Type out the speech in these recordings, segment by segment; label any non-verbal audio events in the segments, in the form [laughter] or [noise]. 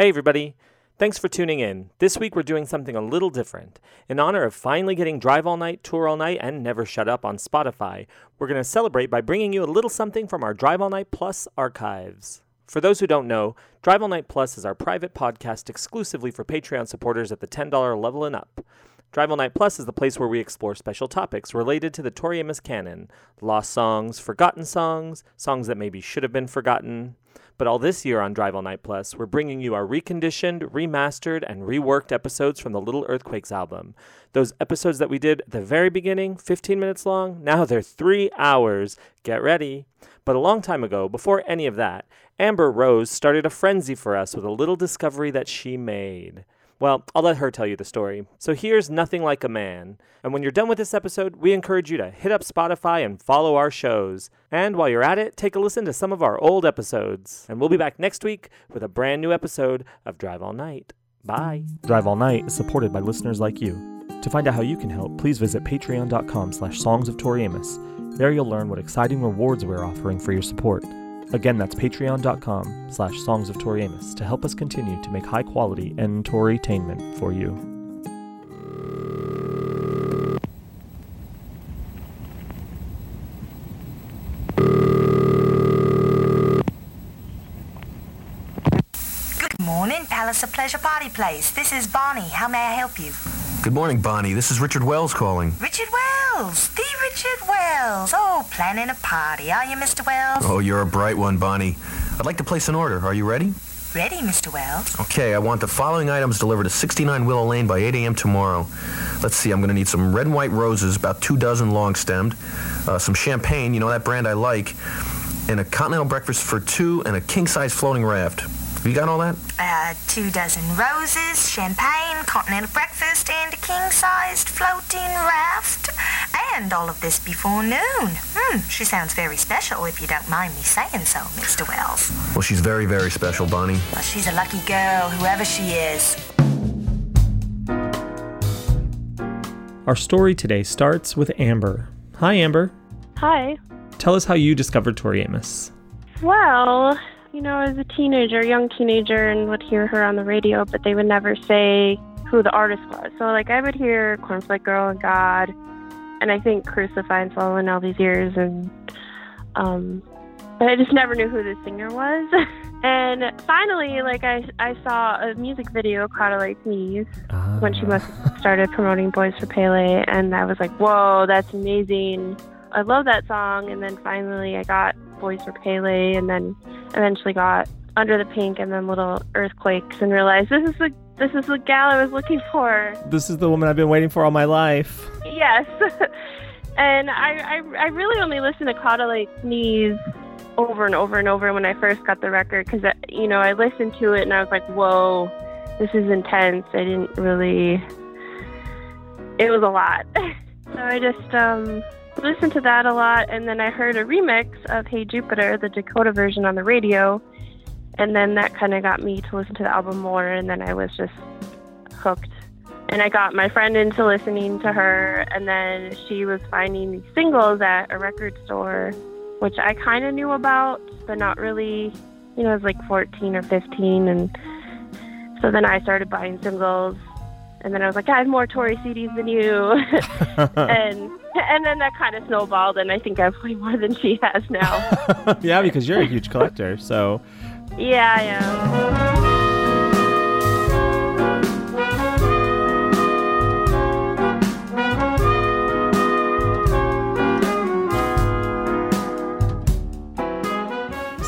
Hey, everybody. Thanks for tuning in. This week we're doing something a little different. In honor of finally getting Drive All Night, Tour All Night, and Never Shut Up on Spotify, we're going to celebrate by bringing you a little something from our Drive All Night Plus archives. For those who don't know, Drive All Night Plus is our private podcast exclusively for Patreon supporters at the $10 level and up. Drive All Night Plus is the place where we explore special topics related to the Tori Amos canon lost songs, forgotten songs, songs that maybe should have been forgotten. But all this year on Drive All Night Plus, we're bringing you our reconditioned, remastered, and reworked episodes from the Little Earthquakes album. Those episodes that we did at the very beginning, 15 minutes long, now they're three hours. Get ready. But a long time ago, before any of that, Amber Rose started a frenzy for us with a little discovery that she made. Well, I'll let her tell you the story. So here's Nothing Like a Man. And when you're done with this episode, we encourage you to hit up Spotify and follow our shows. And while you're at it, take a listen to some of our old episodes. And we'll be back next week with a brand new episode of Drive All Night. Bye. Drive All Night is supported by listeners like you. To find out how you can help, please visit patreon.com slash songs of Tori Amos. There you'll learn what exciting rewards we're offering for your support. Again, that's patreon.com slash songs of Tori Amos to help us continue to make high quality and Torytainment for you. Good morning, Palace of Pleasure Party Place. This is Bonnie. How may I help you? Good morning, Bonnie. This is Richard Wells calling. Richard Wells, the Richard Wells. Oh, planning a party, are you, Mr. Wells? Oh, you're a bright one, Bonnie. I'd like to place an order. Are you ready? Ready, Mr. Wells? Okay, I want the following items delivered to 69 Willow Lane by 8 a.m. tomorrow. Let's see, I'm going to need some red and white roses, about two dozen long stemmed, uh, some champagne, you know that brand I like, and a continental breakfast for two and a king size floating raft. Have you got all that? Uh, two dozen roses, champagne, continental breakfast, and a king-sized floating raft. And all of this before noon. Hmm, she sounds very special, if you don't mind me saying so, Mr. Wells. Well, she's very, very special, Bonnie. Well, she's a lucky girl, whoever she is. Our story today starts with Amber. Hi, Amber. Hi. Tell us how you discovered Tori Amos. Well, you know, as a teenager, young teenager, and would hear her on the radio, but they would never say who the artist was. So, like, I would hear Cornflake Girl and God, and I think Crucify following all these years, and um, but I just never knew who the singer was. [laughs] and finally, like, I I saw a music video, Caught a Lite Sneeze, when she must started promoting Boys for Pele, and I was like, whoa, that's amazing. I love that song. And then finally, I got Boys for Pele, and then eventually got Under the Pink, and then Little Earthquakes, and realized this is the this is the gal I was looking for. This is the woman I've been waiting for all my life. Yes, [laughs] and I, I I really only listened to Caught a Lite Sneeze over and over and over when I first got the record because you know I listened to it and I was like, whoa, this is intense. I didn't really. It was a lot, [laughs] so I just um listened to that a lot, and then I heard a remix of Hey Jupiter, the Dakota version, on the radio, and then that kind of got me to listen to the album more, and then I was just hooked. And I got my friend into listening to her, and then she was finding these singles at a record store, which I kind of knew about, but not really. You know, I was like 14 or 15, and so then I started buying singles, and then I was like, I have more Tori CDs than you, [laughs] and and then that kind of snowballed, and I think I have way more than she has now. [laughs] yeah, because you're a huge collector, so. Yeah, I am.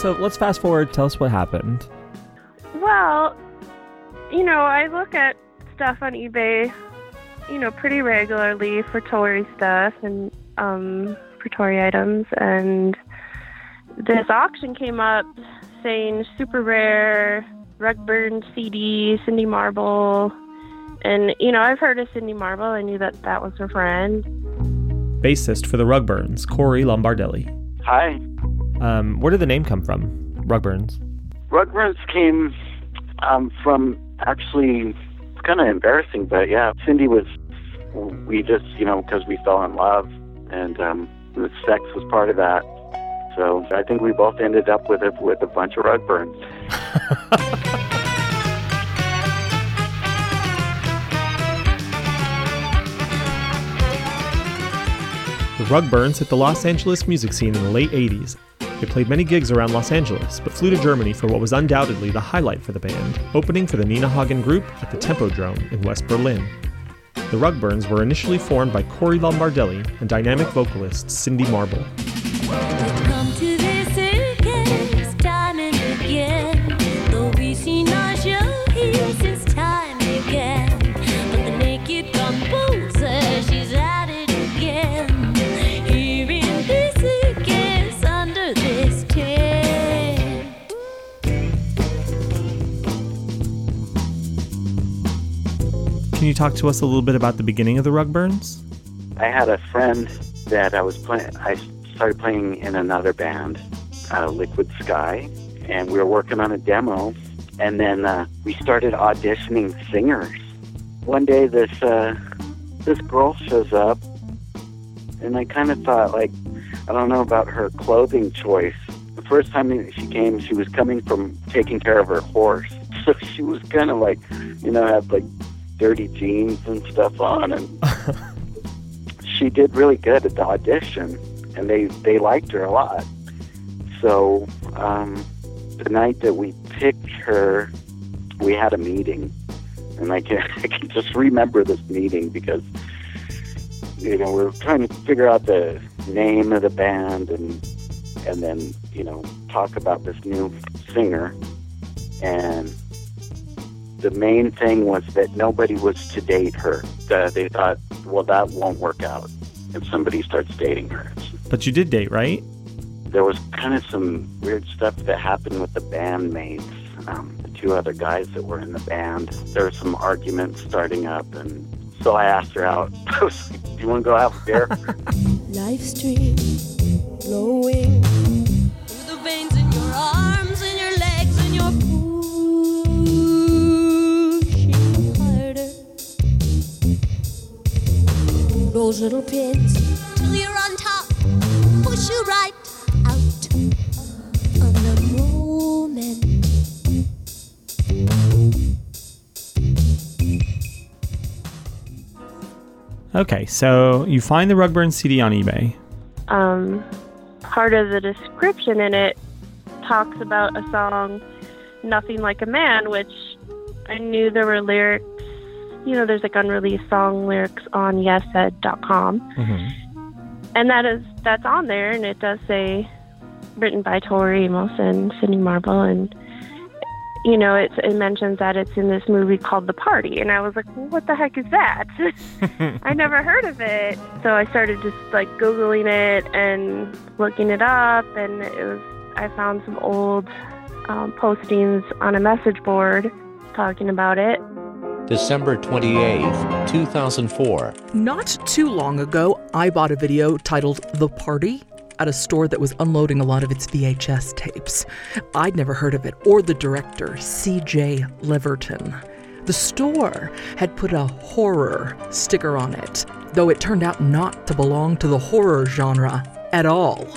So let's fast forward. Tell us what happened. Well, you know, I look at stuff on eBay, you know, pretty regularly for Tori stuff and um, for Tori items, and this auction came up saying super rare, Rugburn CD, Cindy Marble, and you know, I've heard of Cindy Marble. I knew that that was her friend. Bassist for the Rugburns, Corey Lombardelli. Hi. Um, where did the name come from? Rugburns. Rugburns came um, from actually, it's kind of embarrassing, but yeah, Cindy was, we just, you know, because we fell in love and um, the sex was part of that. So I think we both ended up with a, with a bunch of rug burns. the Rug Burns hit the Los Angeles music scene in the late 80s. They played many gigs around Los Angeles, but flew to Germany for what was undoubtedly the highlight for the band, opening for the Nina Hagen group at the Tempodrome in West Berlin. The Rugburns were initially formed by Corey Lombardelli and dynamic vocalist Cindy Marble. You talk to us a little bit about the beginning of the Rugburns? I had a friend that I was playing. I started playing in another band, uh, Liquid Sky, and we were working on a demo. And then uh, we started auditioning singers. One day, this uh, this girl shows up, and I kind of thought, like, I don't know about her clothing choice. The first time she came, she was coming from taking care of her horse, [laughs] so she was kind of like, you know, had like dirty jeans and stuff on, and [laughs] she did really good at the audition, and they they liked her a lot. So um, the night that we picked her, we had a meeting, and I can [laughs] I can just remember this meeting because you know we were trying to figure out the name of the band and and then you know talk about this new singer and the main thing was that nobody was to date her. Uh, they thought, well, that won't work out if somebody starts dating her. But you did date, right? There was kind of some weird stuff that happened with the bandmates, um, the two other guys that were in the band. There were some arguments starting up, and so I asked her out. [laughs] I was like, do you want to go out a beer? [laughs] Life stream flowing Those little pins till you're on top, push you right out of the moment. Okay, so you find the Rugburns CD on eBay. um, part of the description in it talks about a song, Nothing Like a Man, which I knew there were lyrics. You know, there's like unreleased song lyrics on yessaid.com. And that is, that's on there, and it does say written by Tori Amos and Cindy Marble. And, you know, it's, it mentions that it's in this movie called The Party. And I was like, well, what the heck is that? [laughs] [laughs] I never heard of it. So I started just like Googling it and looking it up, and it was I found some old um, postings on a message board talking about it. December 28th, 2004. Not too long ago, I bought a video titled The Party at a store that was unloading a lot of its VHS tapes. I'd never heard of it or the director, CJ Leverton. The store had put a horror sticker on it, though it turned out not to belong to the horror genre at all.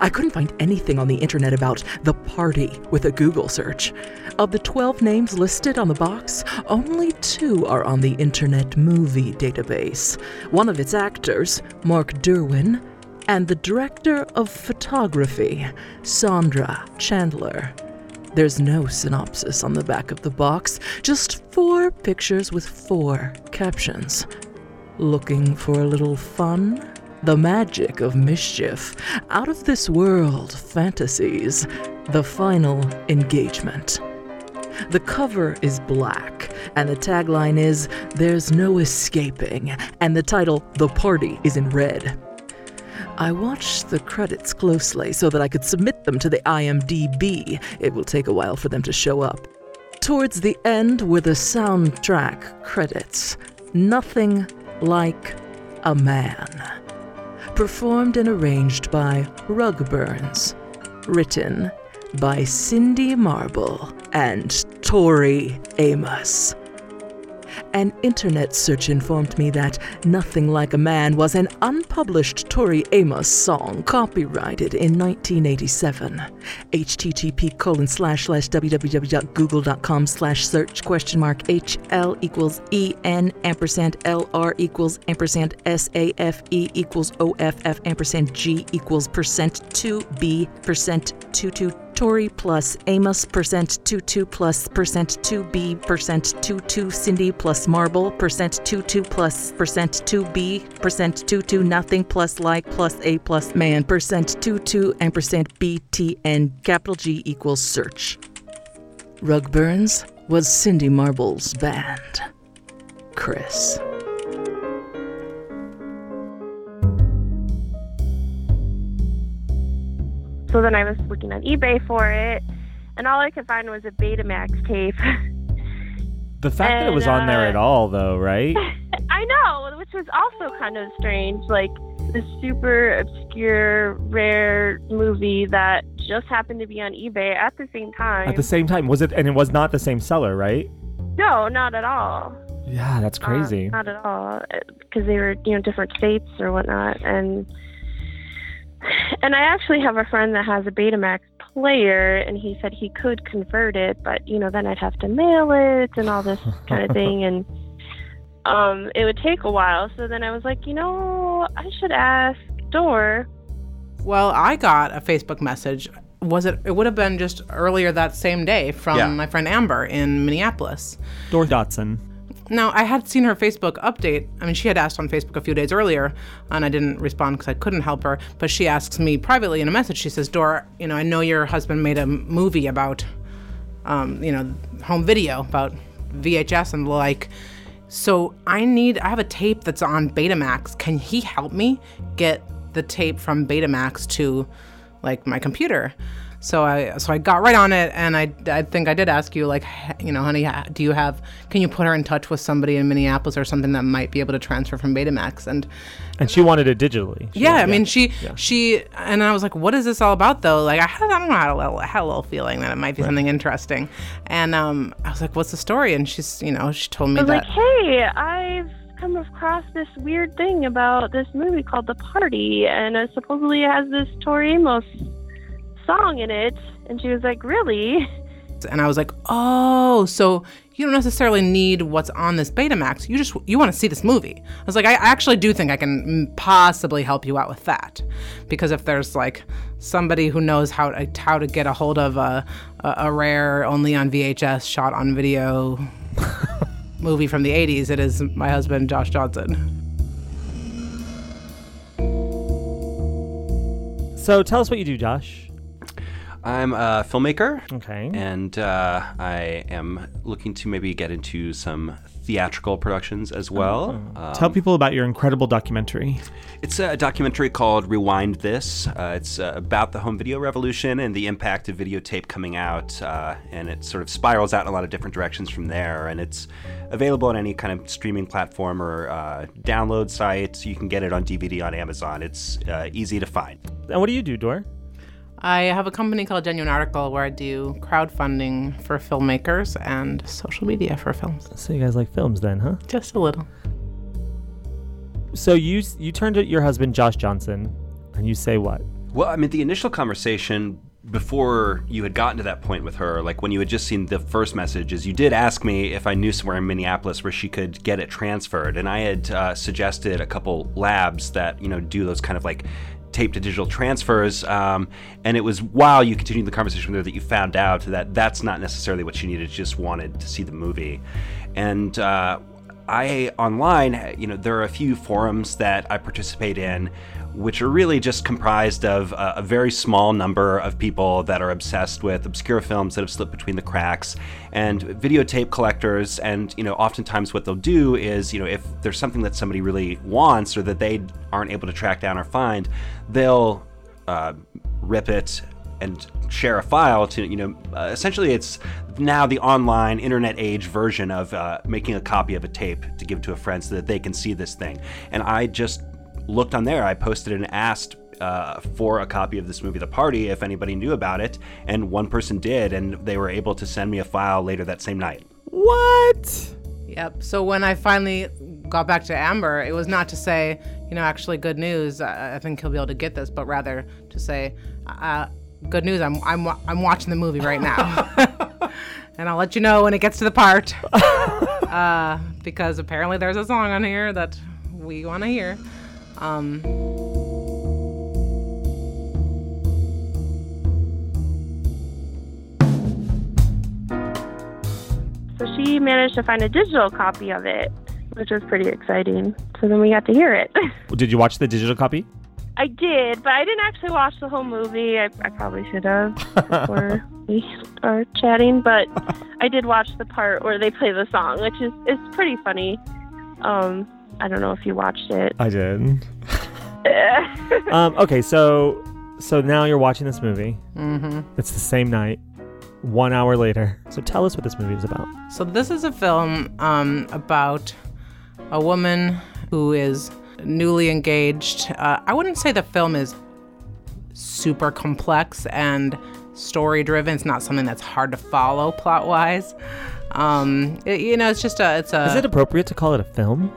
I couldn't find anything on the internet about the party with a Google search. Of the 12 names listed on the box, only two are on the Internet Movie Database. One of its actors, Mark Derwin, and the director of photography, Sandra Chandler. There's no synopsis on the back of the box, just four pictures with four captions. Looking for a little fun? The magic of mischief, out of this world fantasies, the final engagement. The cover is black, and the tagline is There's no escaping, and the title The Party is in red. I watched the credits closely so that I could submit them to the IMDb. It will take a while for them to show up. Towards the end were the soundtrack credits. Nothing like a man. Performed and arranged by Rugburns. Written by Cindy Marble and Tori Amos. An internet search informed me that Nothing Like a Man was an unpublished Tori Amos song copyrighted in 1987. http colon slash slash www.google.com slash search question mark HL equals EN ampersand LR equals ampersand SAFE equals OFF ampersand G equals percent 2B percent 22 Tori plus Amos percent 22 plus percent 2B percent 22 Cindy plus Marble percent 22 plus percent 2B percent 22 nothing plus like plus A plus man percent 22 percent BTN capital G equals search. Rug Burns was Cindy Marble's band. Chris. So then I was looking on eBay for it, and all I could find was a Betamax tape. [laughs] The fact that it And, was on there uh, at all, though, right? [laughs] I know, which was also kind of strange. Like this super obscure, rare movie that just happened to be on eBay at the same time. At the same time, was it? And it was not the same seller, right? no, not at all. Yeah, that's Uh, crazy. not at all, because they were you know different states or whatnot, and and I actually have a friend that has a Betamax player, and he said he could convert it, but you know then I'd have to mail it and all this [laughs] kind of thing, and um it would take a while. So then I was like, you know, I should ask Dor. Well, I got a Facebook message. Was it? It would have been just earlier that same day from Yeah. my friend Amber in Minneapolis. Dor Dotson. Now, I had seen her Facebook update. I mean, she had asked on Facebook a few days earlier, and I didn't respond because I couldn't help her. But she asks me privately in a message. She says, "Dora, you know, I know your husband made a movie about, um, you know, home video about VHS and the like. So I need. I have a tape that's on Betamax. Can he help me get the tape from Betamax to, like, my computer?" So I so I got right on it, and I, I think I did ask you like you know honey do you have can you put her in touch with somebody in Minneapolis or something that might be able to transfer from Betamax? And And she wanted it digitally. She yeah, I wanted- mean she she and I was like what is this all about though? Like I had I don't know I had a little, I had a little feeling that it might be something interesting. And um I was like what's the story? And she's you know she told me I was that like, hey, I've come across this weird thing about this movie called The Party, and it supposedly has this Tori Amos song in it. And she was like, really? and I was like, "Oh, so you don't necessarily need what's on this Betamax. You just you want to see this movie." I was like, "I actually do think I can possibly help you out with that, because if there's like somebody who knows how to how to get a hold of a a, a rare only on VHS shot on video [laughs] movie from the '80s, it is my husband Josh Johnson." So tell us what you do, Josh. I'm a filmmaker. Okay. And uh, I am looking to maybe get into some theatrical productions as well. Um, Tell people about your incredible documentary. It's a documentary called Rewind This. Uh, it's uh, about the home video revolution and the impact of videotape coming out, uh, and it sort of spirals out in a lot of different directions from there. And it's available on any kind of streaming platform or uh, download site. You can get it on DVD on Amazon. It's uh, easy to find. And what do you do, Dor? I have a company called Genuine Article where I do crowdfunding for filmmakers and social media for films. So you guys like films then, huh? Just a little. So you you turn to your husband Josh Johnson, and you say what? Well, I mean, the initial conversation before you had gotten to that point with her, like when you had just seen the first messages, you did ask me if I knew somewhere in Minneapolis where she could get it transferred, and I had uh, suggested a couple labs that you know do those kind of like tape to digital transfers. Um, and it was while you continued the conversation with her that you found out that that's not necessarily what she needed. She just wanted to see the movie, and. Uh, I online, you know, there are a few forums that I participate in, which are really just comprised of uh, a very small number of people that are obsessed with obscure films that have slipped between the cracks, and videotape collectors. And you know, oftentimes what they'll do is, you know, if there's something that somebody really wants or that they aren't able to track down or find, they'll uh, rip it and share a file to you know uh, essentially it's now the online internet age version of uh, making a copy of a tape to give to a friend so that they can see this thing and i just looked on there i posted and asked uh, for a copy of this movie the party if anybody knew about it and one person did and they were able to send me a file later that same night What? Yep. So when I finally got back to Amber, it was not to say, you know, actually good news. I, I think he'll be able to get this, but rather to say, uh, good news. I'm I'm I'm watching the movie right now, [laughs] and I'll let you know when it gets to the part, [laughs] uh, because apparently there's a song on here that we want to hear. Um, So she managed to find a digital copy of it, which was pretty exciting. So then we got to hear it. [laughs] Did you watch the digital copy? I did, but I didn't actually watch the whole movie. I, I probably should have before [laughs] we are chatting, but I did watch the part where they play the song, which is is pretty funny. Um, I don't know if you watched it. I did. [laughs] um, okay, so so now you're watching this movie. mhm. It's the same night, one hour later. So tell us what this movie is about. So this is a film um, about a woman who is newly engaged. Uh, I wouldn't say the film is super complex and story driven. It's not something that's hard to follow plot wise. Um, it- you know, it's just a. It's a. is it appropriate to call it a film?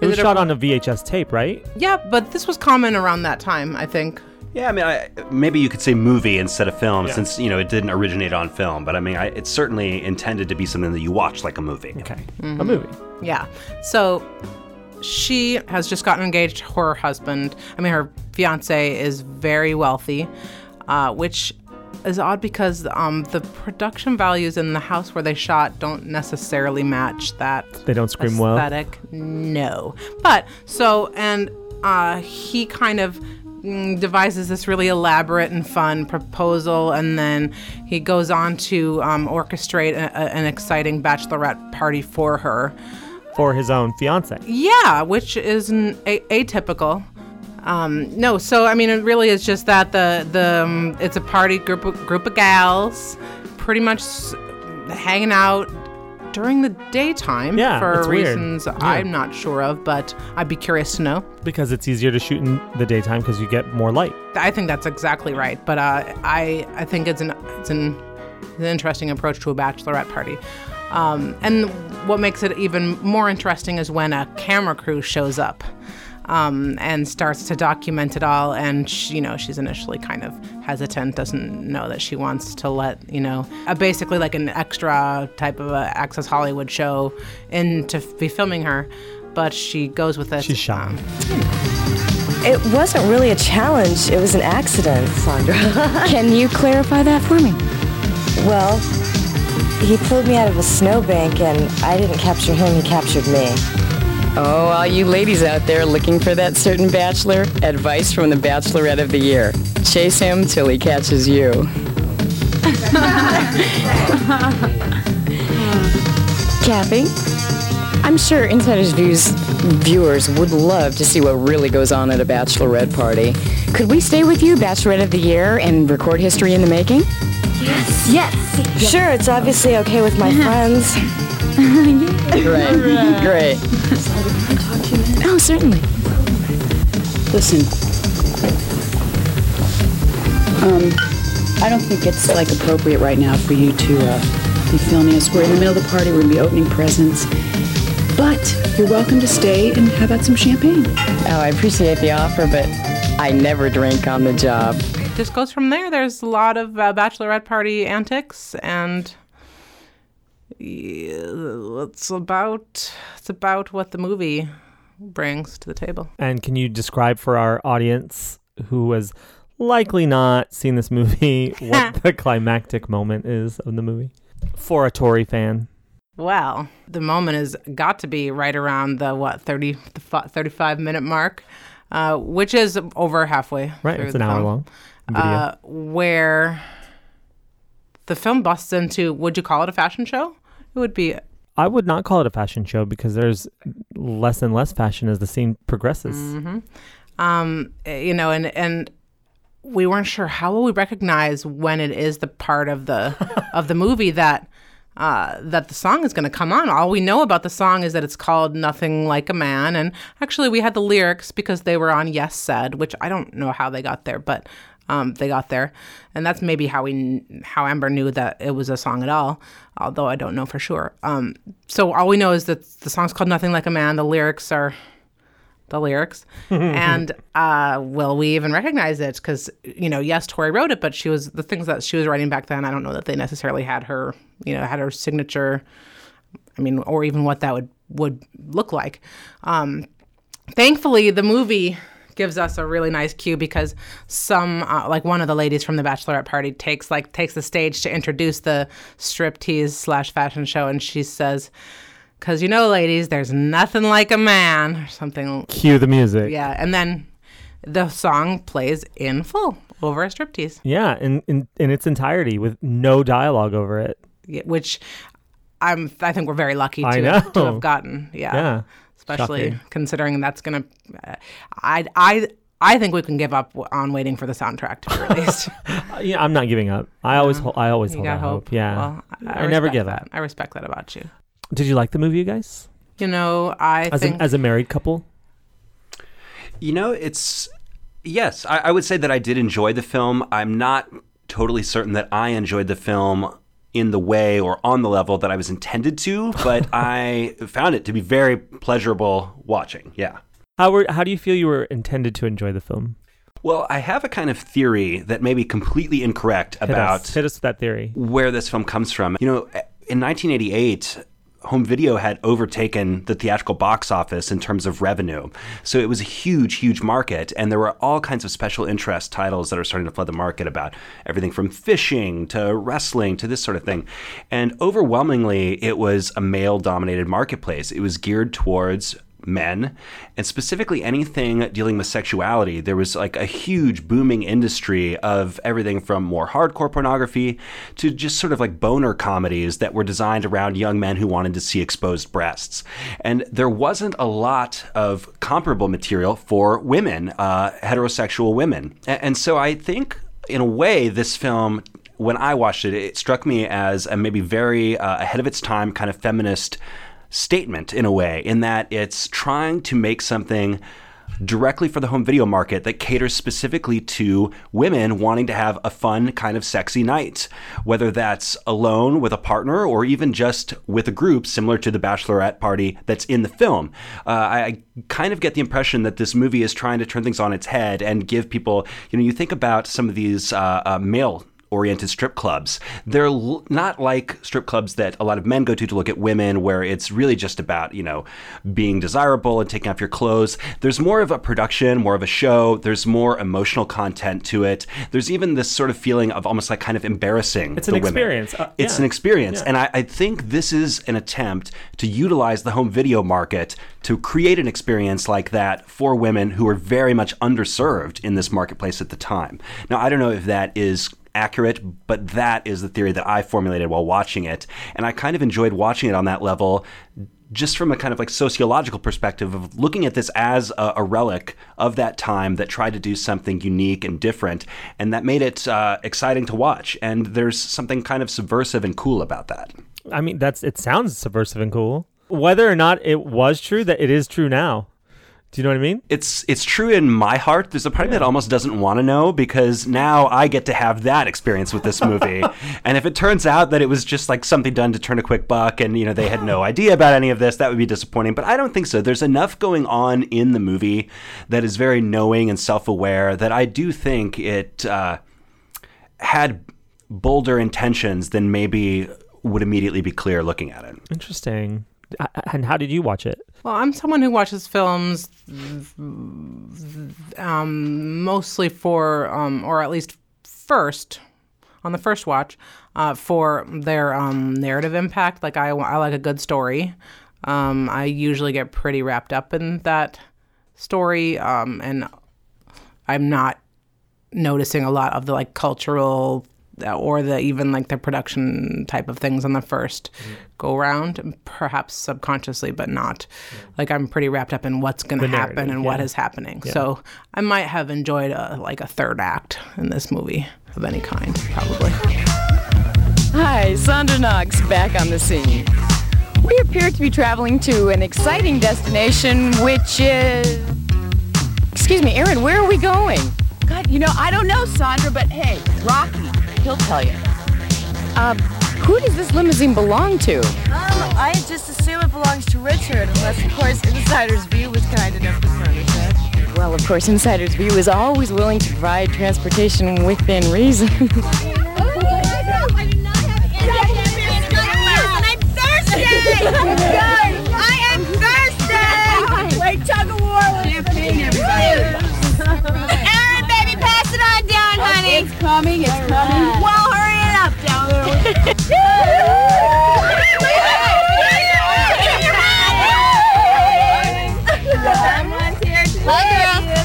It was it shot appro- on a VHS tape, right? yeah, but this was common around that time. I think. Yeah, I mean, I, maybe you could say movie instead of film, Yeah. since you know it didn't originate on film. But I mean, I, it's certainly intended to be something that you watch like a movie. Okay, Mm-hmm. a movie. Yeah. So she has just gotten engaged to her husband. I mean, her fiance is very wealthy, uh, which is odd because um, the production values in the house where they shot don't necessarily match that. They don't scream well. aesthetic. No. But so, and uh, he kind of mm, devises this really elaborate and fun proposal, and then he goes on to um, orchestrate a, a- an exciting bachelorette party for her. For his own fiance. Yeah, which is an a- atypical. Um, no, so I mean, it really is just that the the um, it's a party group of, group of gals, pretty much hanging out during the daytime Yeah, for reasons Yeah. I'm not sure of, but I'd be curious to know. Because it's easier to shoot in the daytime because you get more light. I think that's exactly right, but uh, I I think it's an it's an, an interesting approach to a bachelorette party. Um, and what makes it even more interesting is when a camera crew shows up um, and starts to document it all. And she, you know, she's initially kind of hesitant, doesn't know that she wants to let you know, uh, basically like an extra type of a Access Hollywood show in to f- be filming her. But she goes with it. She's shy. It wasn't really a challenge, it was an accident, Sandra. [laughs] Can you clarify that for me? well, he pulled me out of a snowbank and I didn't capture him, he captured me. Oh, all you ladies out there looking for that certain bachelor, advice from the Bachelorette of the Year. Chase him till he catches you. [laughs] Kathy, I'm sure Insider's Views viewers would love to see what really goes on at a bachelorette party. Could we stay with you, Bachelorette of the Year, and record history in the making? Yes, yes. Sure, it's obviously okay with my friends. [laughs] Great, great. Oh, certainly. Listen, um, I don't think it's like appropriate right now for you to uh, be filming us. We're in the middle of the party. We're gonna be opening presents, but you're welcome to stay and have about some champagne. Oh, I appreciate the offer, but I never drink on the job. Just goes from there. There's a lot of uh, bachelorette party antics, and it's about it's about what the movie brings to the table. And can you describe for our audience who has likely not seen this movie [laughs] what the climactic moment is of the movie? For a Tori fan. Well, the moment has got to be right around the what 30 the fi- 35 minute mark, uh, which is over halfway. Right, it's an hour film, long video. Uh, where the film busts into would you call it a fashion show? It would be I would not call it a fashion show because there's less and less fashion as the scene progresses. hmm Um, eh, you know, and and we weren't sure how will we recognize when it is the part of the [laughs] of the movie that uh, that the song is going to come on. All we know about the song is that it's called "Nothing Like a Man," and actually we had the lyrics because they were on "Yes Said," which I don't know how they got there, but um, they got there, and that's maybe how we how Amber knew that it was a song at all. Although I don't know for sure. Um, so all we know is that the song's called "Nothing Like a Man." The lyrics are the lyrics, [laughs] and uh, will we even recognize it? Because you know, yes, Tori wrote it, but she was the things that she was writing back then. I don't know that they necessarily had her, you know, had her signature. I mean, or even what that would would look like. Um, thankfully, the movie gives us a really nice cue because some uh, like one of the ladies from the bachelorette party takes like takes the stage to introduce the striptease slash fashion show and she says because you know ladies there's nothing like a man or something Cue the music. yeah and then the song plays in full over a striptease Yeah, in, in in its entirety with no dialogue over it. yeah, which i'm i think we're very lucky to, to have gotten yeah, Yeah. Especially Shocking. considering that's gonna uh, i i I think we can give up on waiting for the soundtrack to be [laughs] released. Yeah, I'm not giving up. I always hol- I always You hold out hope. hope. Yeah. Well, I, I, never give that. up. I respect that about you. Did you like the movie, you guys? You know, I As think a, as a married couple? You know, it's yes. I, I would say that I did enjoy the film. I'm not totally certain that I enjoyed the film in the way or on the level that I was intended to, but [laughs] I found it to be very pleasurable watching. Yeah. How were how do you feel you were intended to enjoy the film? Well, I have a kind of theory that may be completely incorrect Hit about us, hit us with that theory. where this film comes from. You know, in 1988, home video had overtaken the theatrical box office in terms of revenue. So it was a huge, huge market. And there were all kinds of special interest titles that are starting to flood the market about everything from fishing to wrestling to this sort of thing. And overwhelmingly, it was a male dominated marketplace. It was geared towards men and specifically anything dealing with sexuality there was like a huge booming industry of everything from more hardcore pornography to just sort of like boner comedies that were designed around young men who wanted to see exposed breasts. And there wasn't a lot of comparable material for women uh, heterosexual women. And so i think in a way this film when I watched it, it struck me as a maybe very uh, ahead of its time kind of feminist statement in a way, in that it's trying to make something directly for the home video market that caters specifically to women wanting to have a fun kind of sexy night, whether that's alone with a partner or even just with a group similar to the bachelorette party that's in the film. Uh, I kind of get the impression that this movie is trying to turn things on its head and give people, you know, you think about some of these uh, uh, male oriented strip clubs. They're l- not like strip clubs that a lot of men go to to look at women, where it's really just about, you know, being desirable and taking off your clothes. There's more of a production, more of a show. There's more emotional content to it. There's even this sort of feeling of almost like kind of embarrassing. It's the an experience. Uh, it's yeah. an experience. Yeah. And I, I think this is an attempt to utilize the home video market to create an experience like that for women who are very much underserved in this marketplace at the time. Now, I don't know if that is accurate, but that is the theory that I formulated while watching it. And I kind of enjoyed watching it on that level. Just from a kind of like sociological perspective of looking at this as a, a relic of that time that tried to do something unique and different, and that made it uh, exciting to watch. And there's something kind of subversive and cool about that. I mean, that's it sounds subversive and cool. Whether or not it was true, that it is true now. Do you know what I mean? It's it's true in my heart. There's a part of me that almost doesn't want to know because now I get to have that experience with this movie. [laughs] and if it turns out that it was just like something done to turn a quick buck and you know they had no idea about any of this, that would be disappointing. But I don't think so. There's enough going on in the movie that is very knowing and self-aware that I do think it uh, had bolder intentions than maybe would immediately be clear looking at it. Interesting. And how did you watch it? Well, I'm someone who watches films um, mostly for, um, or at least first, on the first watch, uh, for their um, narrative impact. Like, I, I like a good story. Um, I usually get pretty wrapped up in that story, um, and I'm not noticing a lot of the like cultural or the even like the production type of things on the 1st mm-hmm. go round perhaps subconsciously but not like i'm pretty wrapped up in what's going to happen and what yeah. is happening Yeah. so i might have enjoyed a, like a third act in this movie of any kind probably Hi, Sandra Knox back on the scene. We appear to be traveling to an exciting destination, which is. Excuse me, Aaron, where are we going? God, you know, I don't know, Sandra, but hey, Rocky, he'll tell you. Uh, who does this limousine belong to? Um, I just assume it belongs to Richard, unless, of course, Insider's View was kind enough to furnish it. Well, of course, Insider's View is always willing to provide transportation within reason. [laughs] I [laughs] down. It's coming, it's coming. Well, hurry it up down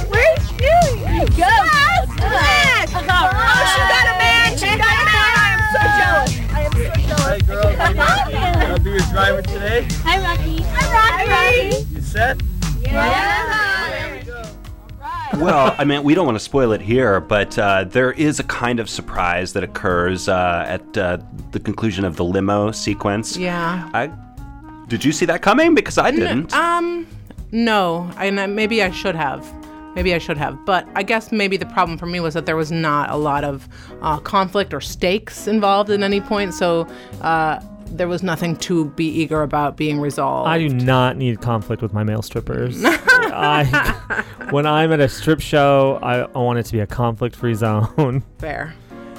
Where's Julie? Go. Oh, she got a man. She got a man. I am so jealous. I am so jealous. Hey, girl. I'll be your driver today. Hi, Rocky. Hi, Rocky. You set? Well, I mean, we don't want to spoil it here, but uh, there is a kind of surprise that occurs uh, at uh, the conclusion of the limo sequence. Yeah. I did you see that coming? Because I didn't. Um, no, and maybe I should have. Maybe I should have, but I guess maybe the problem for me was that there was not a lot of uh, conflict or stakes involved at any point, so uh, there was nothing to be eager about being resolved. I do not need conflict with my male strippers. I, when I'm at a strip show, I, I want it to be a conflict-free zone. [laughs] Fair.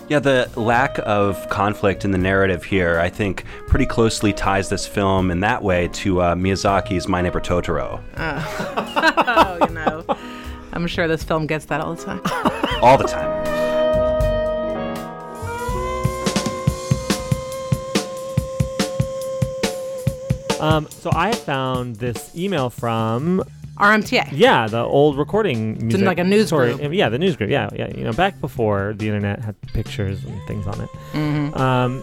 Yeah, the lack of conflict in the narrative here, I think, pretty closely ties this film in that way to uh, Miyazaki's My Neighbor Totoro. oh, [laughs] you know, I'm sure this film gets that all the time. All the time. Um, so I found this email from RMTA. Yeah, the old recording music. like a news story- group. Yeah, the news group. Yeah, yeah. You know, back before the internet had pictures and things on it. Mhm. Um,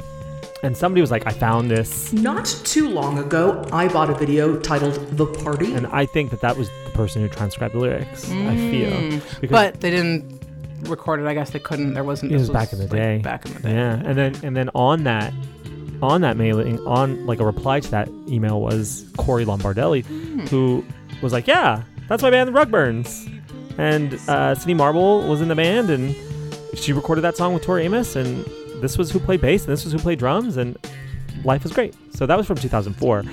and somebody was like, "I found this." Not too long ago, I bought a video titled The Party. And I think that that was the person who transcribed the lyrics. I feel. Mm. But they didn't record it. I guess they couldn't. There wasn't. it was this back in the like, day. back in the day. Yeah, and then and then on that, on that mailing, on like a reply to that email was Corey Lombardelli, Hmm. who was like, "Yeah, that's my band, the Rugburns," and uh, Cindy Marble was in the band, and she recorded that song with Tori Amos, and this was who played bass, and this was who played drums, and life was great. So that was from 2004.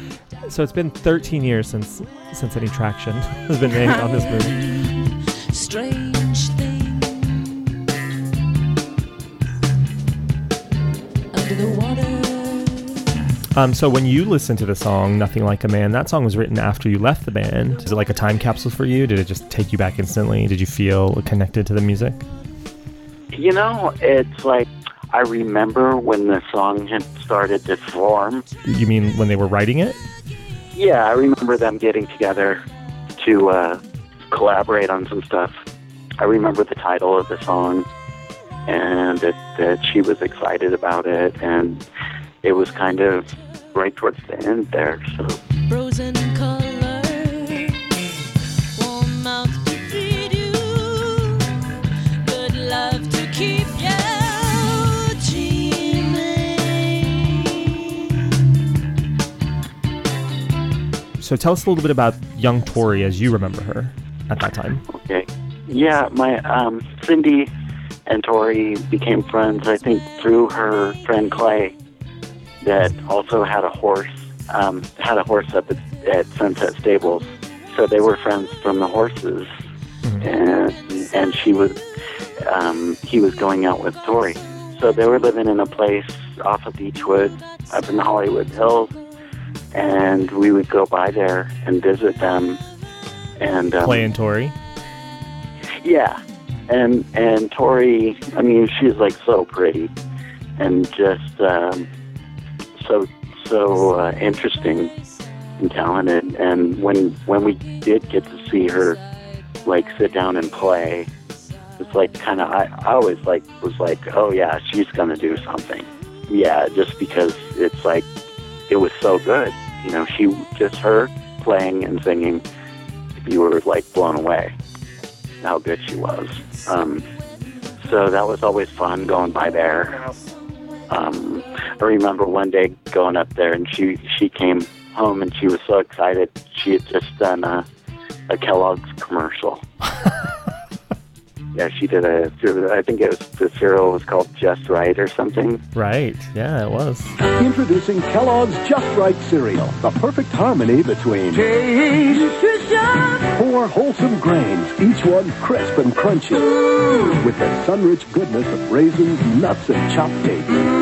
So it's been 13 years since since any traction [laughs] has been made on this movie. Strange Um, so when you listen to the song "Nothing Like a Man," that song was written after you left the band. Is it like a time capsule for you? Did it just take you back instantly? Did you feel connected to the music? You know, it's like I remember when the song had started to form. You mean when they were writing it? Yeah, I remember them getting together to uh, collaborate on some stuff. I remember the title of the song and that, that she was excited about it, and it was kind of right towards the end there. So Frozen color. Warm mouth to feed you. Good love to keep you dreaming. So tell us a little bit about young Tori as you remember her at that time. Okay. Yeah, my um, Cindy and Tori became friends. I think through her friend Clay, that also had a horse. Um, had a horse up at, at Sunset Stables, so they were friends from the horses. And and she was, um, he was going out with Tori. So they were living in a place off of Beechwood, up in the Hollywood Hills, and we would go by there and visit them. And um, Clay and Tori. yeah, and and Tori, I mean, she's like so pretty, and just um, so so uh, interesting and talented. And when when we did get to see her, like sit down and play, it's like kind of I, I always like was like, oh yeah, she's gonna do something. Yeah, just because it's like it was so good. You know, she just her playing and singing, you were like blown away how good she was. Um, so that was always fun going by there. Um, I remember one day going up there and she she came home and she was so excited. She had just done a, a Kellogg's commercial. [laughs] yeah, she did a. I think it was the cereal was called Just Right or something. Right. Yeah, it was. Introducing Kellogg's Just Right cereal, the perfect harmony between four wholesome grains, each one crisp and crunchy, with the sun-rich goodness of raisins, nuts, and chopped dates.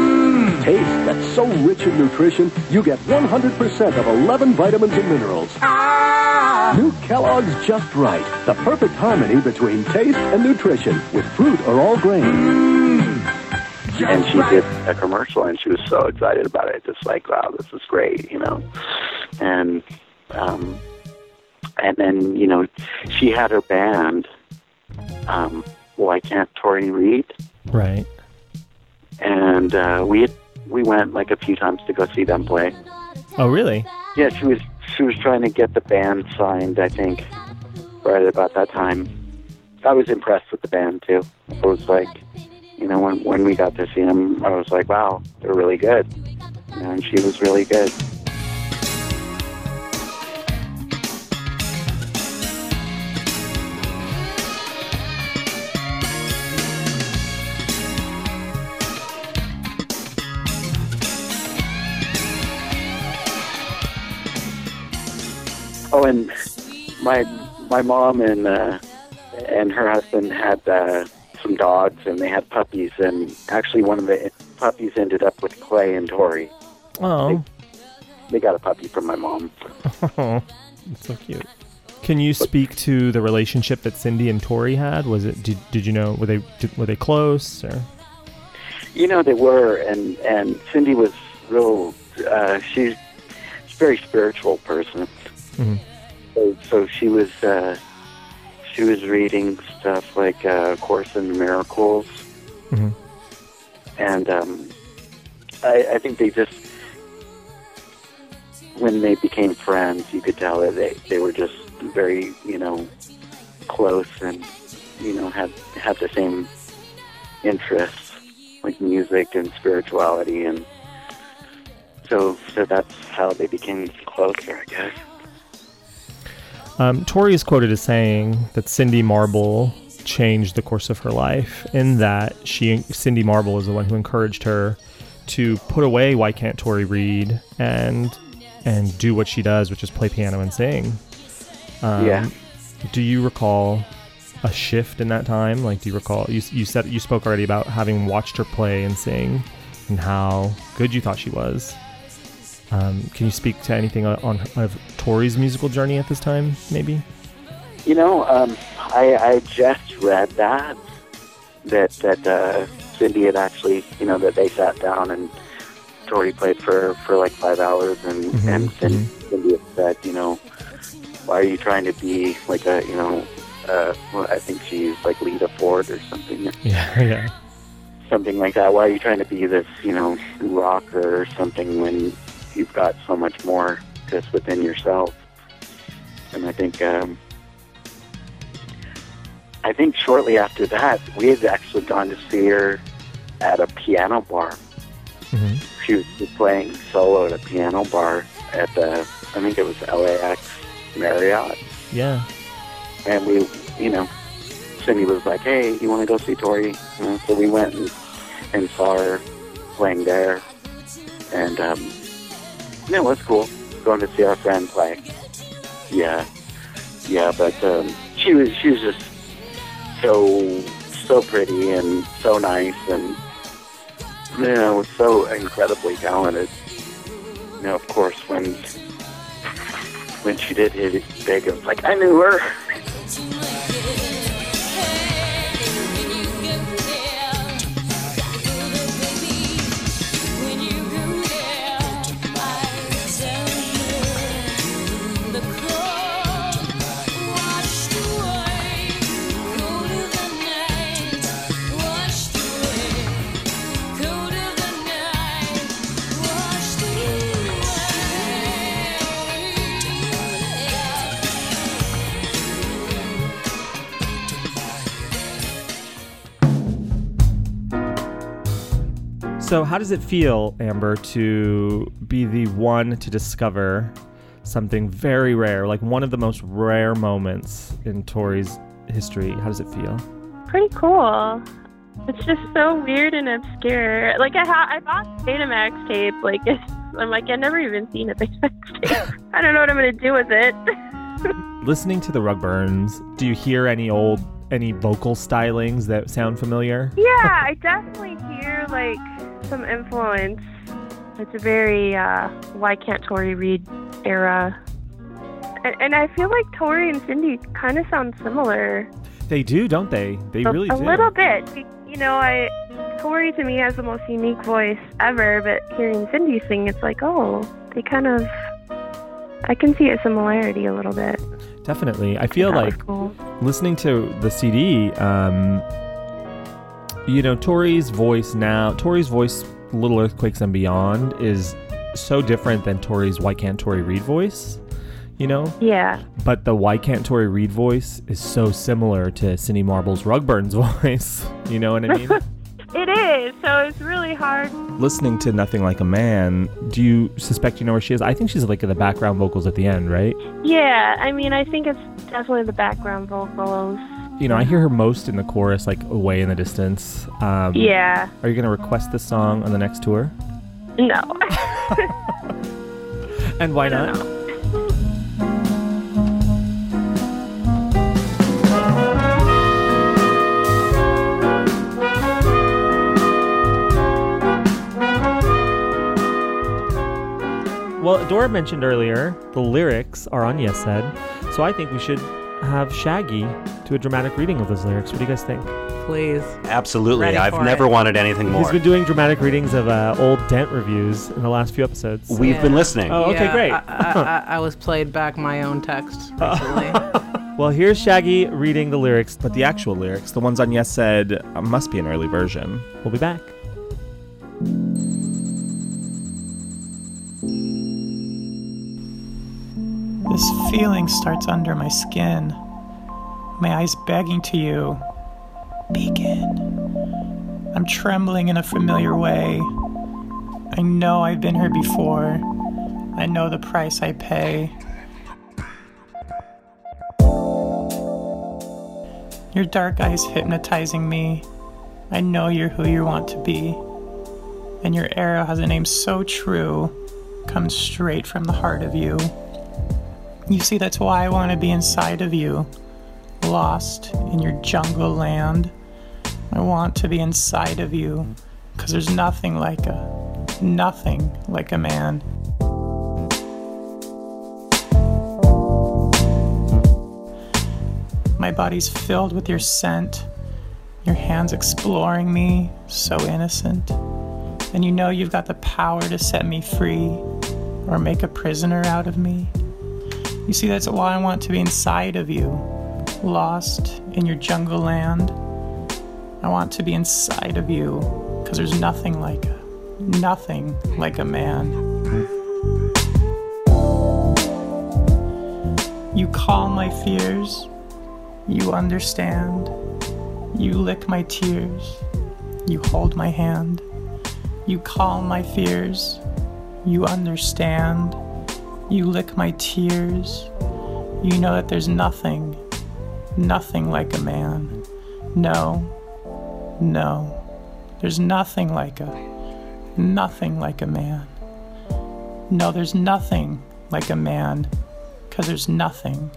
Taste that's so rich in nutrition, you get 100% of 11 vitamins and minerals. Ah! New Kellogg's Just Right, the perfect harmony between taste and nutrition, with fruit or all grains. and she did a commercial and she was so excited about it just like wow this is great you know and um and then you know she had her band um Y Kant Tori Read Right. and uh we had, we went like a few times to go see them play. Oh, really? yeah she was she was trying to get the band signed i think right about that time. I was impressed with the band too. It was like you know when when we got to see them i was like wow they're really good. And she was really good Oh, and my my mom and uh, and her husband had uh, some dogs, and they had puppies, and actually one of the puppies ended up with Clay and Tori. Oh. They got a puppy from my mom. Oh, [laughs] that's so cute. Can you speak to the relationship that Cindy and Tori had? Was it did, did you know were they did, were they close or You know they were, and and Cindy was real. Uh, she's she's a very spiritual person. Mhm. So, so she was uh, she was reading stuff like uh, Course in Miracles, Mhm. and um, I, I think they just when they became friends, you could tell that they they were just very you know close and you know had had the same interests like music and spirituality and so so that's how they became closer, I guess. Um, Tori is quoted as saying that Cindy Marble changed the course of her life in that she Cindy Marble is the one who encouraged her to put away Y Kant Tori Read and and do what she does, which is play piano and sing. Um, Yeah. Do you recall a shift in that time? Like, do you recall you you said you spoke already about having watched her play and sing and how good you thought she was. Um, can you speak to anything on, on of Tori's musical journey at this time, maybe? You know, um, I, I just read that that that uh, Cindy had actually, you know, that they sat down and Tori played for for like five hours, and Mhm, and Cindy, Cindy had said, you know, why are you trying to be like a, you know, uh, well, I think she used like Lita Ford or something. [laughs] Yeah, yeah. something like that. Why are you trying to be this, you know, rocker or something when you've got so much more just within yourself? And I think, um, I think shortly after that, we had actually gone to see her at a piano bar. Mm-hmm. She was playing solo at a piano bar at the, I think it was LAX Marriott. Yeah. And we, you know, Cindy was like, "Hey, you want to go see Tori?" Know, so we went and, and saw her playing there, and um, it was cool going to see our friend play. Yeah, yeah, but um, she was she was just so so pretty and so nice and you know so incredibly talented. You know, of course, when when she did hit it big, it was like I knew her. [laughs] So, how does it feel, Amber, to be the one to discover something very rare, like one of the most rare moments in Tori's history? How does it feel? pretty cool. It's just so weird and obscure. Like I ha- I bought Betamax tape. Like [laughs] I'm like I've never even seen a Betamax tape. I don't know what I'm gonna do with it. [laughs] Listening to the Rugburns, do you hear any old any vocal stylings that sound familiar? yeah, [laughs] I definitely hear like some influence. It's a very uh, Y Kant Tori Read era. And, and I feel like Tori and Cindy kind of sound similar. They do, don't they? They a, really a do. little bit. You know, I Tori to me has the most unique voice ever, but hearing Cindy sing, it's like, oh, they kind of. I can see a similarity a little bit. Definitely. I feel That like cool. listening to the CD, um, you know, Tori's voice now, Tori's voice, Little Earthquakes and Beyond, is so different than Tori's Y Kant Tori Read voice, you know? Yeah. But the Y Kant Tori Read voice is so similar to Cindy Marble's Rugburn's [laughs] voice. You know what I mean? [laughs] It is. So it's really hard. Listening to Nothing Like a Man, do you suspect you know where she is? I think she's like in the background vocals at the end, right? Yeah, I mean, I think it's definitely the background vocals. You know, I hear her most in the chorus, like away in the distance. Um, Yeah. Are you going to request this song on the next tour? No. [laughs] And why not? Well, Dora mentioned earlier the lyrics are on Yes Said, so I think we should have Shaggy do a dramatic reading of those lyrics. What do you guys think? Please. Absolutely. Ready I've for never it. wanted anything more. He's been doing dramatic readings of uh, old Dent reviews in the last few episodes. We've been listening. Oh, okay, Yeah, great. I, I, I, [laughs] I was played back my own text [laughs] recently. Well, here's Shaggy reading the lyrics, but the actual lyrics, the ones on Yes Said, uh, must be an early version. We'll be back. This feeling starts under my skin. My eyes begging to you. Begin. I'm trembling in a familiar way. I know I've been here before. I know the price I pay. Your dark eyes hypnotizing me. I know you're who you want to be. And your arrow has a name so true, comes straight from the heart of you. You see, that's why I want to be inside of you, lost in your jungle land. I want to be inside of you, because there's nothing like a, nothing like a man. My body's filled with your scent, your hands exploring me, so innocent. And you know you've got the power to set me free or make a prisoner out of me. You see, that's why I want to be inside of you, lost in your jungle land. I want to be inside of you because there's nothing like nothing like a man. You calm my fears, you understand. You lick my tears, you hold my hand. You calm my fears, you understand. You lick my tears. You know that there's nothing, nothing like a man. No, no, there's nothing like a, nothing like a man. No, there's nothing like a man, because there's nothing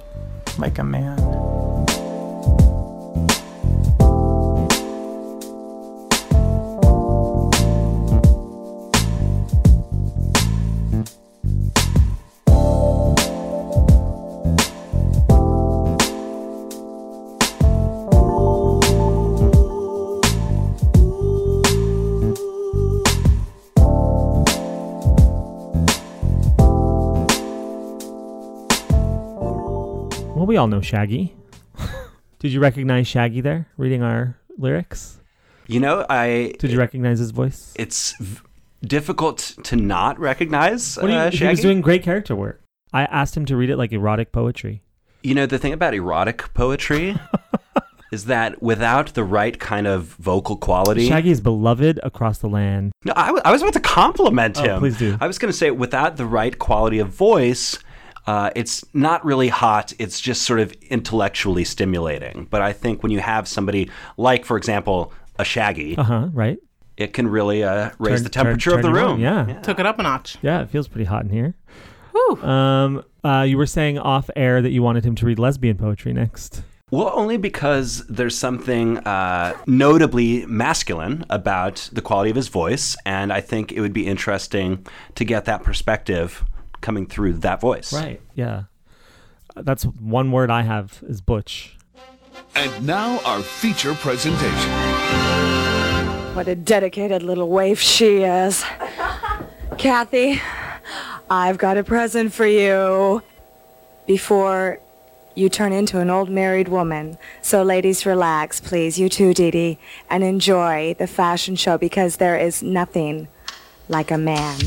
like a man. All know Shaggy. [laughs] Did you recognize Shaggy there reading our lyrics? You know, I. Did you recognize his voice? It's v- difficult to not recognize What you, uh, he Shaggy. was doing great character work. I asked him to read it like erotic poetry. You know, the thing about erotic poetry [laughs] is that without the right kind of vocal quality. Shaggy is beloved across the land. No, I, w- I was about to compliment Oh, him. please do. I was going to say, without the right quality of voice, uh, it's not really hot. It's just sort of intellectually stimulating. But I think when you have somebody like, for example, a Shaggy, Uh huh. Right. it can really uh, raise Turn- the temperature turn- of the turn you on, room. yeah. Took it up a notch. Yeah, it feels pretty hot in here. Um, uh, you were saying off air that you wanted him to read lesbian poetry next. Well, only because there's something uh, notably masculine about the quality of his voice, and I think it would be interesting to get that perspective coming through that voice. Right. Yeah. That's one word I have is butch. And now our feature presentation. What a dedicated little waif she is. [laughs] Kathy, I've got a present for you before you turn into an old married woman. So ladies, relax, please. You too, Dee Dee, and enjoy the fashion show because there is nothing like a man.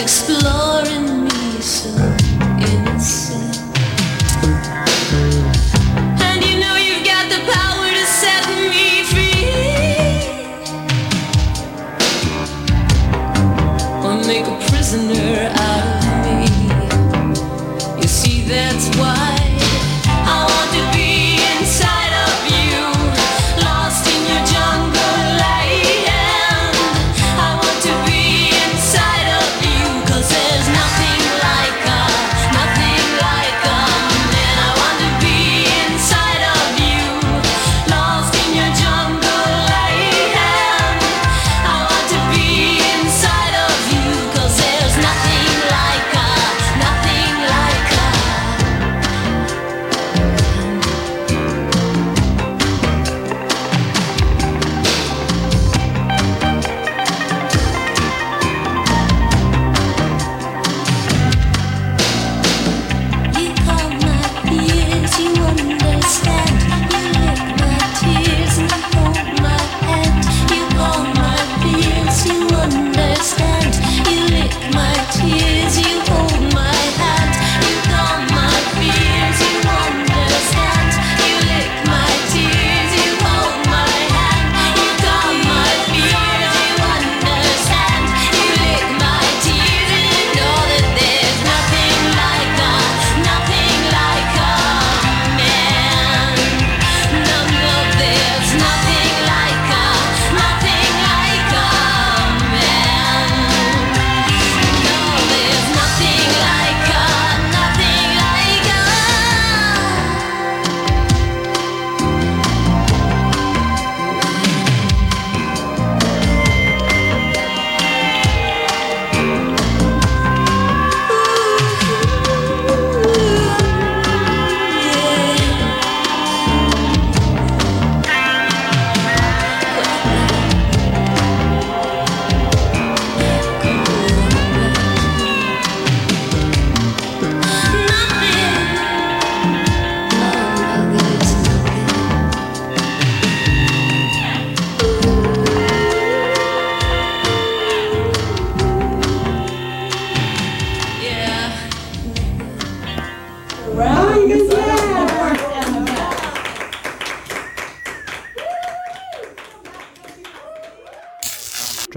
Exploring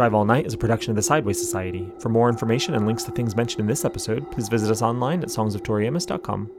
Drive All Night is a production of the Sideways Society. For more information and links to things mentioned in this episode, please visit us online at songsoftoriamos.com.